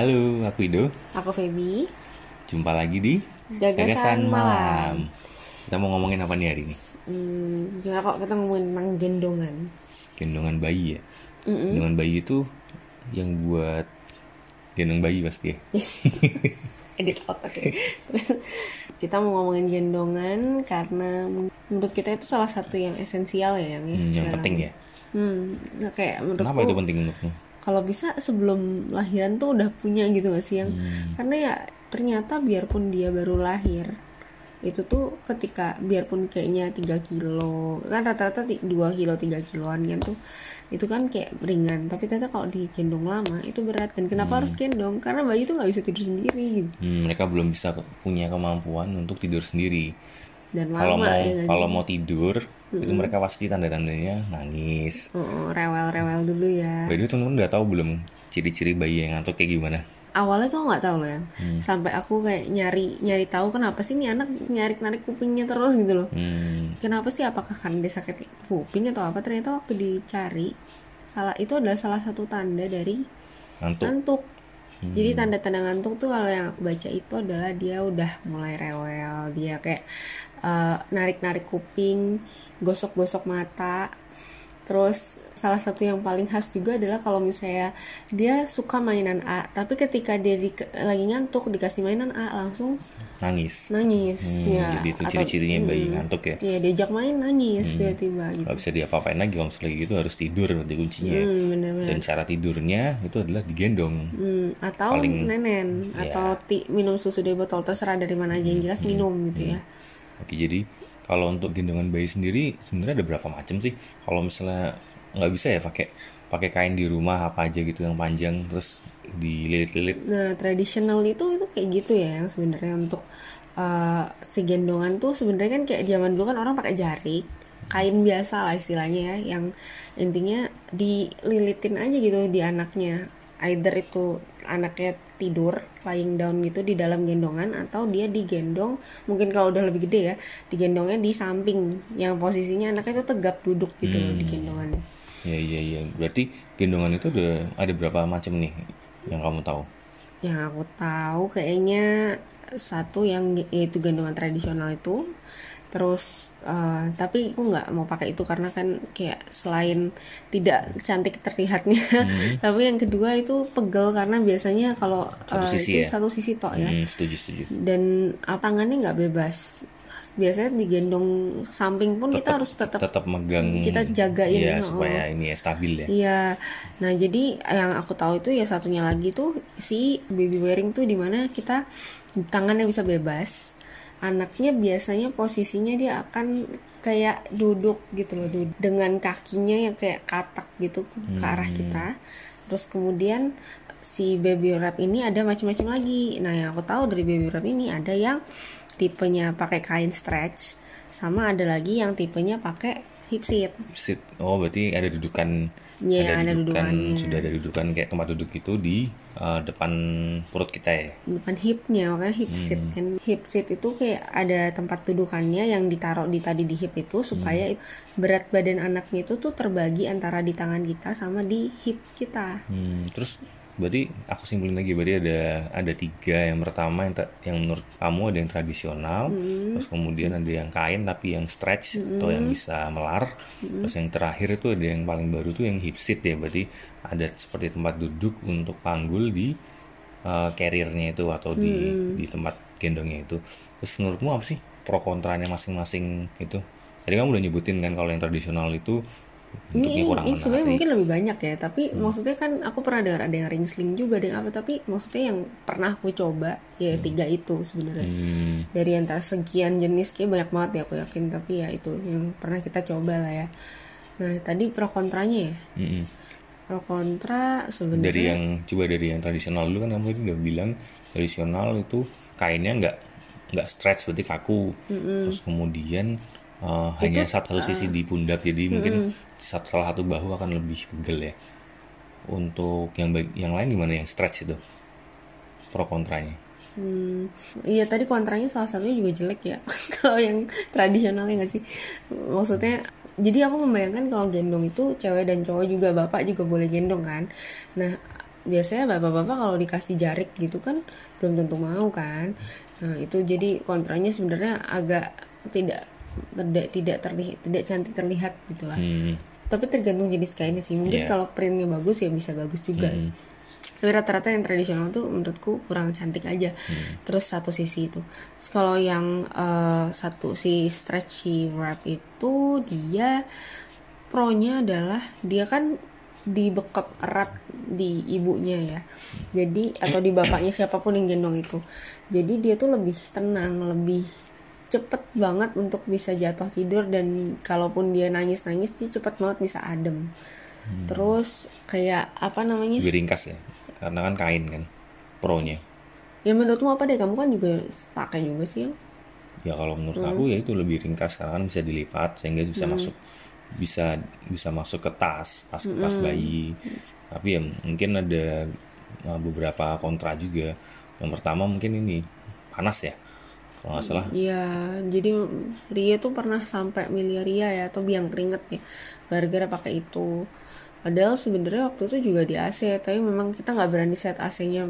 Halo, aku Ido. Aku Feby. Jumpa lagi di Gagasan Malam. Kita mau ngomongin apa nih hari ini? Hmm, gimana kok kita ngomongin tentang gendongan? Gendongan bayi ya. Gendongan bayi itu yang buat gendong bayi pasti ya. Edit out oke. Terus kita mau ngomongin gendongan karena menurut kita itu salah satu yang esensial ya yang ya. Hmm, yang dalam- penting ya. Hmm, nah kayak menurutku Kenapa itu penting menurutmu? Kalau bisa sebelum lahiran tuh udah punya gitu gak sih yang Hmm. karena ya ternyata biarpun dia baru lahir itu tuh ketika biarpun kayaknya 3 kilo kan rata-rata ti- 2 kilo 3 kiloan kan tuh itu kan kayak ringan. Tapi ternyata kalau digendong lama itu berat. Dan kenapa harus gendong? Karena bayi tuh nggak bisa tidur sendiri. Gitu Hmm, mereka belum bisa punya kemampuan untuk tidur sendiri. Dan Kalau mau ya kan kalau mau tidur itu mereka pasti tanda-tandanya nangis. Oh, oh, rewel-rewel dulu ya. By the way, teman-teman udah tahu belum ciri-ciri bayi yang ngantuk kayak gimana? awalnya tuh nggak tahu loh ya Hmm. sampai aku kayak nyari nyari tahu kenapa sih nih anak nyarik narik kupingnya terus gitu loh. Hmm, kenapa sih? Apakah karena dia sakit kuping atau apa? Ternyata waktu dicari salah itu adalah salah satu tanda dari ngantuk. ngantuk. Jadi tanda-tanda ngantuk tuh kalau yang aku baca itu adalah dia udah mulai rewel. Dia kayak eh, narik-narik kuping gosok-gosok mata terus salah satu yang paling khas juga adalah kalau misalnya dia suka mainan A tapi ketika dia di- lagi ngantuk dikasih mainan A langsung Nangis. nangis Hmm, ya jadi itu ciri-cirinya bayi Mm. ngantuk ya. Iya diajak main nangis tiba-tiba gitu. Gak bisa diapa-apain lagi kalau misalnya gitu harus tidur berarti kuncinya. Hmm, bener-bener. Dan cara tidurnya itu adalah digendong. Hmm, atau Paling- nenen Iya. atau ti- minum susu dari botol terserah dari mana aja yang jelas minum gitu ya. Oke jadi kalau untuk gendongan bayi sendiri sebenarnya ada berapa macam sih? Kalau misalnya nggak bisa ya pakai pakai kain di rumah apa aja gitu yang panjang terus dililit-lilit. Nah tradisional itu itu kayak gitu ya yang sebenarnya untuk uh, si gendongan tuh sebenarnya kan kayak zaman dulu kan orang pakai jarik kain biasa lah istilahnya ya yang intinya dililitin aja gitu di anaknya either itu anaknya tidur lying down gitu di dalam gendongan atau dia digendong mungkin kalau udah lebih gede ya digendongnya di samping yang posisinya anaknya itu tegap duduk gitu loh di gendongannya Ya iya iya. Berarti gendongan itu ada ada berapa macam nih yang kamu tahu? yang aku tahu kayaknya satu yang yaitu gendongan tradisional itu terus eh, tapi aku nggak mau pakai itu karena kan kayak selain tidak cantik terlihatnya tapi yang kedua itu pegel karena biasanya kalau Satu sisi itu ya? satu sisi tok ya Hmm, setuju setuju. dan ah, tangannya nggak bebas biasanya digendong samping pun kita harus tetap tetap megang kita jagain, ya oh. supaya ini ya stabil ya. Iya, nah jadi yang aku tahu itu ya satunya lagi tuh si baby wearing tuh di mana kita tangannya bisa bebas, anaknya biasanya posisinya dia akan kayak duduk gitu loh, duduk dengan kakinya yang kayak katak gitu ke arah kita, terus kemudian si baby wrap ini ada macam-macam lagi. Nah yang aku tahu dari baby wrap ini ada yang tipenya pakai kain stretch, sama ada lagi yang tipenya pakai hip seat. Sit. Oh berarti ada dudukan Iya, ada dudukan dudukannya. sudah ada dudukan kayak tempat duduk itu di uh, depan perut kita ya. depan hipnya makanya hip seat kan. Hip seat itu kayak ada tempat dudukannya yang ditaruh di tadi di hip itu supaya it- berat badan anaknya itu tuh terbagi antara di tangan kita sama di hip kita. Hmm, terus berarti aku simpulin lagi berarti ada ada tiga. Yang pertama yang yang menurut kamu ada yang tradisional terus kemudian ada yang kain tapi yang stretch atau yang bisa melar. Terus yang terakhir itu ada yang paling baru tuh yang hip seat ya berarti ada seperti tempat duduk untuk panggul di uh, carriernya itu atau di di tempat gendongnya itu. Terus menurutmu apa sih pro kontranya masing-masing itu? Tadi kamu udah nyebutin kan kalau yang tradisional itu ini, kurang ini sebenarnya mungkin lebih banyak ya tapi maksudnya kan aku pernah dengar ada yang ring sling juga ada yang apa tapi maksudnya yang pernah aku coba ya tiga itu sebenarnya. Hmm, dari antara sekian jenis kayak banyak banget ya aku yakin tapi ya itu yang pernah kita coba lah ya. Nah tadi pro kontranya ya? Mm-mm. pro kontra sebenarnya dari yang coba dari yang tradisional dulu kan kamu tadi udah bilang tradisional itu kainnya nggak nggak stretch berarti kaku. Terus kemudian uh, hanya satu, satu sisi di pundak jadi mungkin satu, salah satu bahu akan lebih pegel ya untuk yang bag- yang lain gimana yang stretch itu pro kontranya Hmm, iya tadi kontranya salah satunya juga jelek ya. kalau yang tradisionalnya nggak sih? Maksudnya, jadi aku membayangkan kalau gendong itu cewek dan cowok juga bapak juga boleh gendong kan. Nah, biasanya bapak-bapak kalau dikasih jarik gitu kan belum tentu mau kan nah itu jadi kontranya sebenarnya agak tidak tidak tidak terlihat tidak cantik terlihat gitu lah Hmm. Tapi tergantung jenis kainnya sih mungkin Iya. kalau printnya bagus ya bisa bagus juga Hmm. tapi rata-rata yang tradisional tuh menurutku kurang cantik aja Hmm. terus satu sisi itu terus kalau yang eh, satu si stretchy wrap itu dia pronya adalah dia kan dibekap erat di ibunya ya jadi atau di bapaknya siapa pun yang gendong itu jadi dia tuh lebih tenang lebih cepet banget untuk bisa jatuh tidur dan kalaupun dia nangis nangis dia cepet banget bisa adem. Terus kayak apa namanya? Lebih ringkas ya karena kan kain kan pronya. Ya menurutmu apa deh? Kamu kan juga pakai juga sih yang ya kalau menurut Hmm. aku ya itu lebih ringkas karena kan bisa dilipat sehingga bisa masuk bisa bisa masuk ke tas tas Hmm. tas bayi. Tapi ya mungkin ada uh, beberapa kontra juga. Yang pertama mungkin ini panas ya kalau salah Iya, jadi Ria tuh pernah sampai miliaria ya atau biang keringet ya gara-gara pakai itu. Padahal sebenarnya waktu itu juga di AC, tapi memang kita nggak berani set AC-nya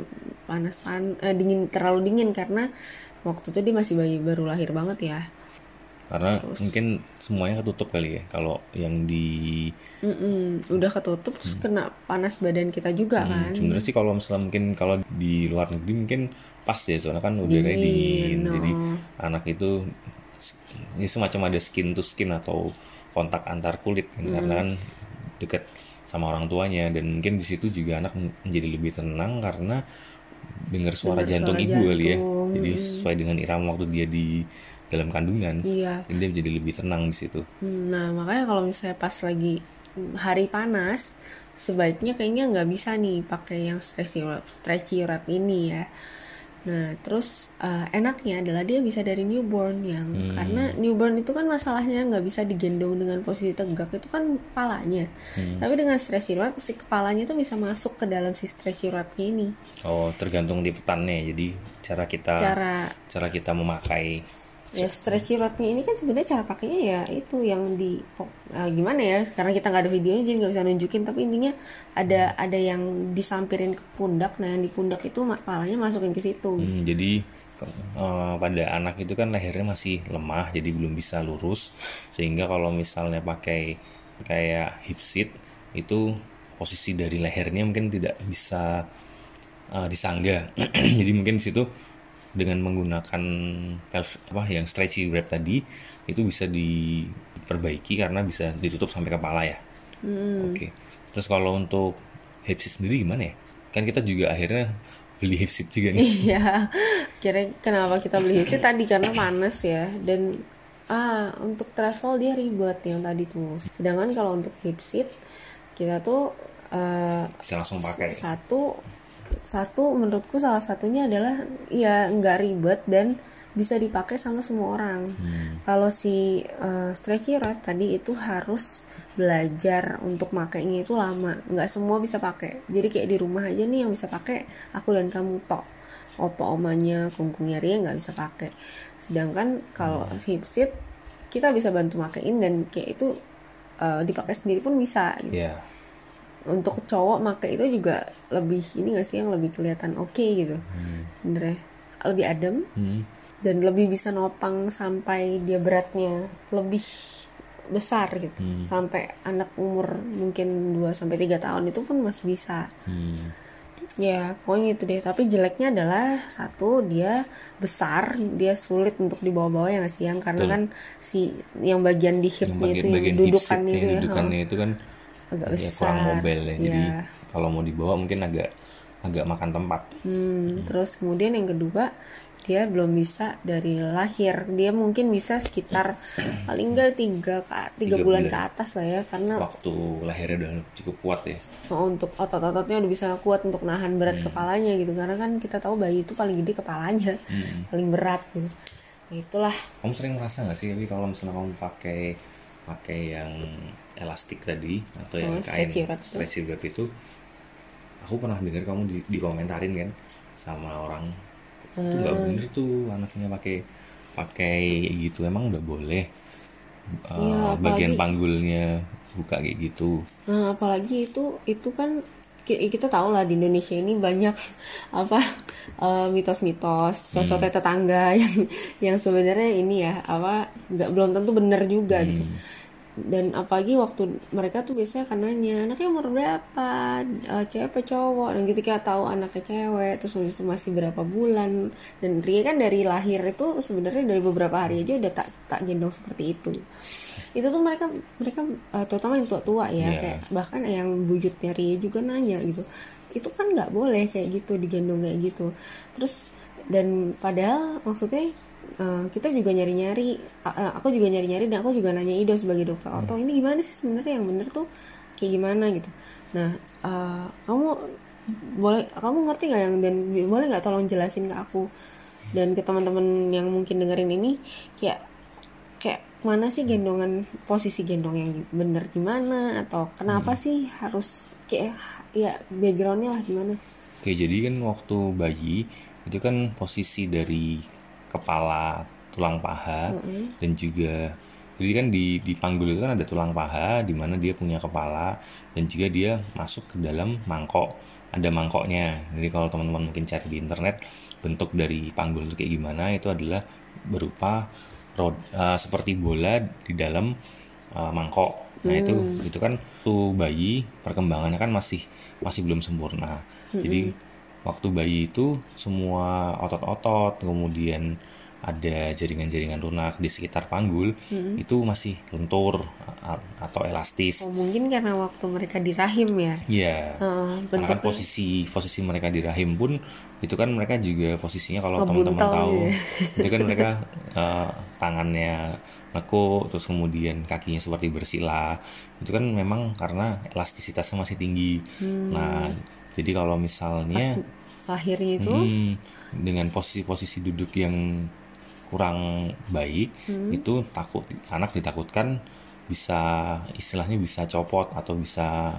panas pan eh, dingin terlalu dingin karena waktu itu dia masih bayi baru lahir banget ya. Karena mungkin semuanya ketutup kali ya kalau yang di Mm-mm, udah ketutup terus kena panas badan kita juga Hmm, kan. sebenarnya sih kalau misalnya mungkin kalau di luar negeri mungkin pas ya soalnya kan udaranya Dingin, dingin, jadi oh. anak itu ini semacam ada skin to skin atau kontak antar kulit kan, Hmm. karena kan deket sama orang tuanya dan mungkin di situ juga anak menjadi lebih tenang karena dengar suara Dengar jantung suara ibu kali ya jadi sesuai dengan irama waktu dia di dalam kandungan Iya. jadi dia menjadi lebih tenang di situ Hmm, Nah, makanya kalau misalnya pas lagi hari panas, sebaiknya kayaknya nggak bisa nih pakai yang stretchy wrap, stretchy wrap ini ya. Nah, terus eh, enaknya adalah dia bisa dari newborn yang karena newborn itu kan masalahnya nggak bisa digendong dengan posisi tegak itu kan kepalanya. Tapi dengan stretchy wrap si kepalanya tuh bisa masuk ke dalam si stretchy wrapnya ini. oh tergantung lipetannya jadi cara kita Cara cara kita memakai ya stretchy wrapnya ini kan sebenarnya cara pakainya ya itu yang di eh, gimana ya karena kita nggak ada videonya jadi nggak bisa nunjukin tapi intinya ada ada yang disampirin ke pundak nah yang di pundak itu kepalanya masukin ke situ Hmm, jadi eh, pada anak itu kan lehernya masih lemah, jadi belum bisa lurus. Sehingga kalau misalnya pakai kayak hip seat itu posisi dari lehernya mungkin tidak bisa eh, disangga. jadi mungkin di situ dengan menggunakan pelv- apa yang stretchy wrap tadi itu bisa diperbaiki karena bisa ditutup sampai kepala ya. Oke. Terus kalau untuk hip seat sendiri gimana ya? Kan kita juga akhirnya beli hip seat juga nih. iya kira kenapa kita beli itu tadi karena panas ya dan ah untuk travel dia ribet yang tadi tuh sedangkan kalau untuk hip seat kita tuh eh, bisa langsung pakai satu satu menurutku salah satunya adalah ya nggak ribet dan bisa dipakai sama semua orang. Kalau si uh, stretchy wrap tadi itu harus belajar untuk makainya itu lama, nggak semua bisa pakai. Jadi kayak di rumah aja nih yang bisa pakai aku dan kamu tok. Opa omanya, kungkungnya Ria nggak bisa pakai. Sedangkan kalau hip seat kita bisa bantu makein dan kayak itu uh, dipakai sendiri pun bisa. Gitu ya untuk cowok make itu juga lebih ini gak sih yang lebih kelihatan oke gitu. Bener ya? Lebih adem. Hmm. dan lebih bisa nopang sampai dia beratnya lebih besar gitu. Sampai anak umur mungkin 2 sampai tiga tahun itu pun masih bisa. Hmm. ya pokoknya itu deh. Tapi jeleknya adalah satu dia besar dia sulit untuk dibawa-bawa ya yang? Karena Betul. kan si yang bagian di yang hipnya itu yang bagian-bagian hip dudukan itu yang ya dudukannya itu kan agak ya besar kurang mobile ya. Jadi Iya. kalau mau dibawa mungkin agak agak makan tempat. Hmm, terus kemudian yang kedua dia belum bisa dari lahir dia mungkin bisa sekitar paling enggak tiga ke tiga bulan, bulan. ke atas lah ya karena Waktu lahirnya udah cukup kuat ya. oh, untuk otot-ototnya udah bisa kuat untuk nahan berat kepalanya gitu karena kan kita tahu bayi itu paling gede kepalanya paling berat gitu Ya itulah Kamu sering merasa nggak sih tapi kalau misalnya kamu pakai pakai yang elastik tadi atau yang Oh, kain stretchy wrap itu. aku pernah dengar kamu di, dikomentarin kan sama orang itu nggak Ah. bener tuh anaknya pakai pakai gitu emang udah boleh Uh, Iya, bagian panggulnya buka kayak gitu Nah, apalagi itu itu kan ki- kita tahu lah di Indonesia ini banyak apa eh, mitos-mitos cocok tetangga yang yang sebenarnya ini ya apa nggak belum tentu benar juga gitu dan apalagi waktu mereka tuh biasanya akan nanya anaknya umur berapa? Eh, cewek apa cowok? Dan ketika tahu anaknya cewek terus masih berapa bulan. Dan Ria kan dari lahir itu sebenarnya dari beberapa hari aja udah tak tak gendong seperti itu. Itu tuh mereka mereka eh, terutama yang tua-tua ya Iya. kayak bahkan yang buyutnya Ria juga nanya gitu itu kan nggak boleh kayak gitu digendong kayak gitu. Terus dan padahal maksudnya eh, kita juga nyari-nyari a- aku juga nyari-nyari dan aku juga nanya Ido sebagai dokter orto ini gimana sih sebenarnya? Yang bener tuh kayak gimana? Gitu. Nah eh, kamu boleh kamu ngerti nggak yang dan boleh nggak tolong jelasin ke aku dan ke teman-teman yang mungkin dengerin ini kayak kayak mana sih gendongan posisi gendong yang bener gimana atau kenapa sih harus kayak ya backgroundnya lah gimana? Oke, jadi kan waktu bayi itu kan posisi dari kepala, tulang paha dan juga jadi kan di di panggul itu kan ada tulang paha di mana dia punya kepala dan juga dia masuk ke dalam mangkok. Ada mangkoknya. Jadi kalau teman-teman mungkin cari di internet bentuk dari panggul itu kayak gimana itu adalah berupa rod, eh, seperti bola di dalam eh, mangkok. Nah, itu itu kan tuh bayi perkembangannya kan masih masih belum sempurna. Jadi waktu bayi itu semua otot-otot kemudian ada jaringan-jaringan lunak di sekitar panggul itu masih lentur atau elastis. oh mungkin karena waktu mereka di rahim ya Iya. Eh, Karena kan posisi posisi mereka di rahim pun itu kan mereka juga posisinya kalau Ngebuntel teman-teman tahu ya. itu kan mereka eh, tangannya nekuk terus kemudian kakinya seperti bersila itu kan memang karena elastisitasnya masih tinggi. Hmm. Nah jadi kalau misalnya lahirnya itu Hmm, dengan posisi-posisi duduk yang kurang baik Hmm. itu takut anak ditakutkan bisa istilahnya bisa copot atau bisa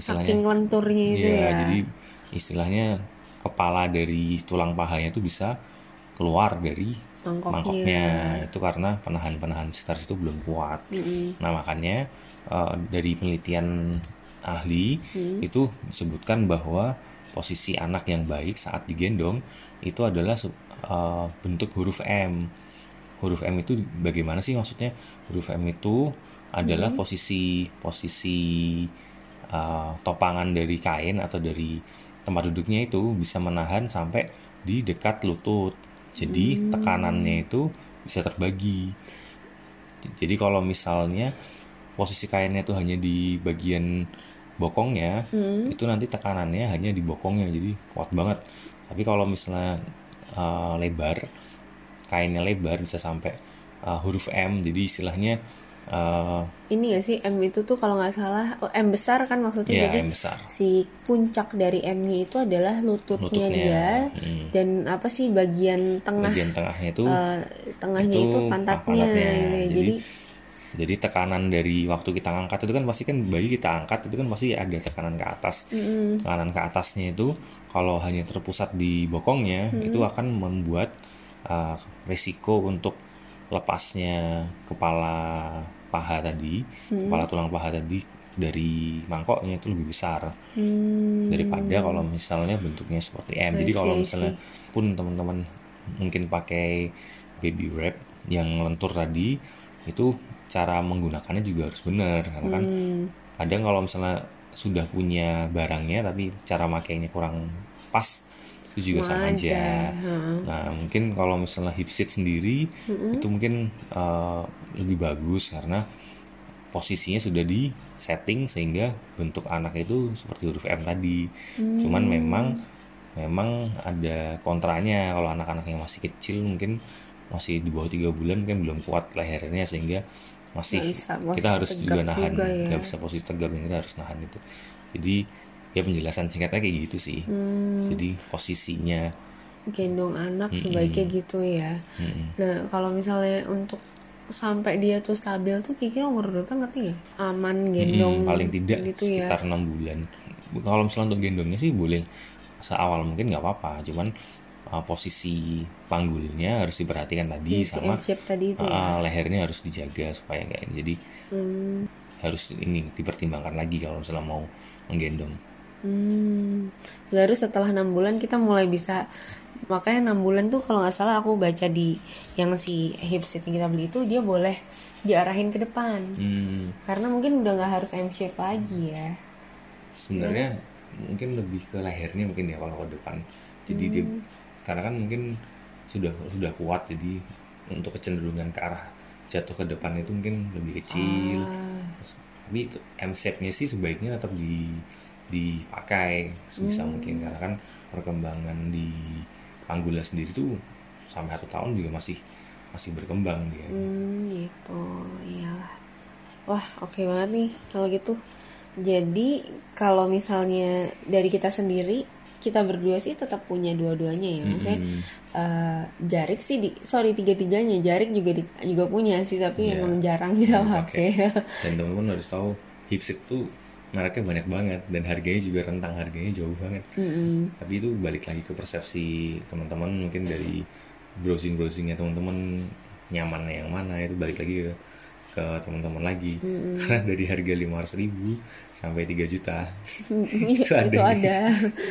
istilahnya saking lenturnya itu Iya, ya jadi istilahnya kepala dari tulang pahanya itu bisa keluar dari Mangkoknya. mangkoknya itu karena penahan-penahan sekitar situ belum kuat. Nah makanya eh, dari penelitian ahli Mm. itu disebutkan bahwa posisi anak yang baik saat digendong itu adalah eh, bentuk huruf M. Huruf M itu bagaimana sih maksudnya? Huruf M itu adalah posisi posisi eh, topangan dari kain atau dari tempat duduknya itu bisa menahan sampai di dekat lutut. Jadi tekanannya itu bisa terbagi. Jadi kalau misalnya posisi kainnya itu hanya di bagian bokongnya, itu nanti tekanannya hanya di bokongnya, jadi kuat banget. Tapi kalau misalnya uh, lebar, kainnya lebar bisa sampai uh, huruf M, jadi istilahnya uh, ini gak sih M itu tuh kalau nggak salah oh, M besar kan maksudnya ya jadi M besar. si puncak dari M-nya itu adalah lututnya, Lututnya, dia mm. dan apa sih bagian tengah Bagian tengahnya itu eh, tengahnya itu, pantatnya, gitu ya. Jadi, jadi jadi tekanan dari waktu kita ngangkat itu kan pasti kan bayi kita angkat itu kan pasti ada tekanan ke atas. Tekanan ke atasnya itu kalau hanya terpusat di bokongnya itu akan membuat uh, risiko untuk lepasnya kepala paha tadi, kepala tulang paha tadi dari mangkoknya itu lebih besar hmm, daripada kalau misalnya bentuknya seperti M. Jadi kalau misalnya pun teman-teman mungkin pakai baby wrap yang lentur tadi itu cara menggunakannya juga harus benar karena kan Hmm. kadang kalau misalnya sudah punya barangnya tapi cara makainya kurang pas itu juga sama, Sama aja. Nah mungkin kalau misalnya hip seat sendiri itu mungkin eh, lebih bagus karena posisinya sudah di setting sehingga bentuk anak itu seperti huruf M tadi. Cuman memang memang ada kontranya kalau anak-anak yang masih kecil mungkin masih di bawah tiga bulan kan belum kuat lehernya sehingga masih bisa posisi kita harus juga nahan juga ya. nggak bisa posisi tegap kita harus nahan itu. Jadi ya penjelasan singkatnya kayak gitu sih. Hmm. Jadi posisinya gendong anak sebaiknya gitu ya nah kalau misalnya untuk sampai dia tuh stabil tuh kira-kira umur berapa ngerti nggak aman gendong Hmm, paling tidak gitu ya sekitar enam bulan. Kalau misalnya untuk gendongnya sih boleh seawal mungkin nggak apa-apa, cuman uh, posisi panggulnya harus diperhatikan tadi Si sama tadi itu ya uh, lehernya harus dijaga supaya nggak ini. Jadi Hmm. harus ini dipertimbangkan lagi kalau misalnya mau menggendong. Hmm, baru setelah enam bulan kita mulai bisa makanya enam bulan tuh kalau nggak salah aku baca di yang si hipster yang kita beli itu dia boleh diarahin ke depan Hmm, karena mungkin udah nggak harus M shape lagi ya sebenarnya mungkin lebih ke lehernya mungkin ya kalau ke depan. Jadi dia karena kan mungkin sudah sudah kuat jadi untuk kecenderungan ke arah jatuh ke depan itu mungkin lebih kecil. Terus- Tapi M shape-nya sih sebaiknya tetap di dipakai sebisa mungkin karena kan perkembangan di panggulnya sendiri tuh sampai satu tahun juga masih masih berkembang dia. Hmm, gitu. Iyalah. Wah, oke banget nih kalau gitu. Jadi, kalau misalnya dari kita sendiri, kita berdua sih tetap punya dua-duanya ya. Maksudnya eh, Jarik sih di sorry tiga-tiganya. Jarik juga di- juga punya sih, tapi Iya. emang jarang kita pakai. Dan teman-teman harus tahu hipsit tuh mereknya banyak banget dan harganya juga rentang harganya jauh banget. Tapi itu balik lagi ke persepsi teman-teman mungkin dari browsing browsingnya teman-teman nyamannya yang mana itu balik lagi ke ke teman-teman lagi. Karena dari harga lima ribu sampai 3 juta. Itu ada. itu ada.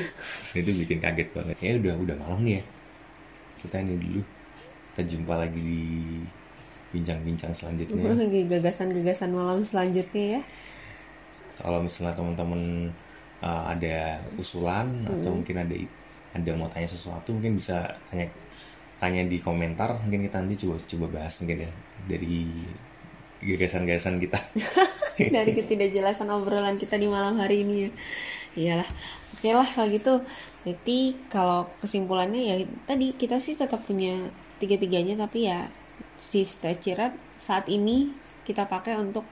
itu bikin kaget banget. Ya udah udah malam nih ya. Kita ini dulu. Kita jumpa lagi di bincang-bincang selanjutnya. Lagi Gagasan-gagasan malam selanjutnya ya. kalau misalnya teman-teman uh, ada usulan atau mungkin ada ada mau tanya sesuatu mungkin bisa tanya tanya di komentar. Mungkin kita nanti coba coba bahas mungkin ya dari gagasan-gagasan kita. Dari ketidakjelasan obrolan kita di malam hari ini ya. Iyalah. Oke lah kalau gitu. Jadi kalau kesimpulannya ya tadi kita sih tetap punya tiga-tiganya tapi ya si stretchy wrap saat ini kita pakai untuk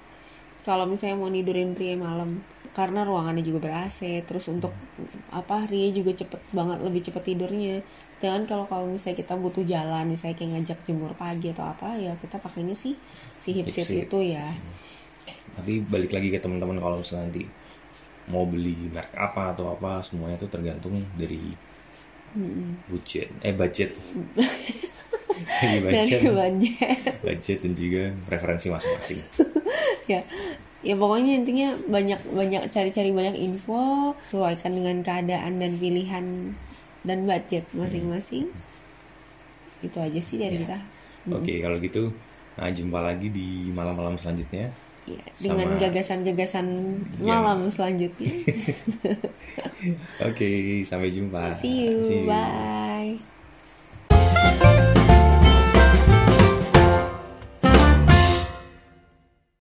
kalau misalnya mau nidurin pria malam. Karena ruangannya juga ber AC terus untuk apa Ria juga cepet banget lebih cepet tidurnya dan kalau kalau misalnya kita butuh jalan misalnya kayak ngajak jemur pagi atau apa ya kita pakainya sih si hip seat itu ya. Tapi balik lagi ke teman-teman kalau misalnya nanti mau beli merek apa atau apa semuanya itu tergantung dari budget. Eh budget. Dari budget. Dari budget. Budget dan juga preferensi masing-masing. Ya. Ya pokoknya intinya banyak banyak cari-cari banyak info sesuaikan dengan keadaan dan pilihan dan budget masing-masing. Itu aja sih dari kita. Oke kalau gitu nah, jumpa lagi di malam-malam selanjutnya. Ya, dengan gagasan-gagasan Ya. malam selanjutnya. Oke sampai jumpa. See you. See you. bye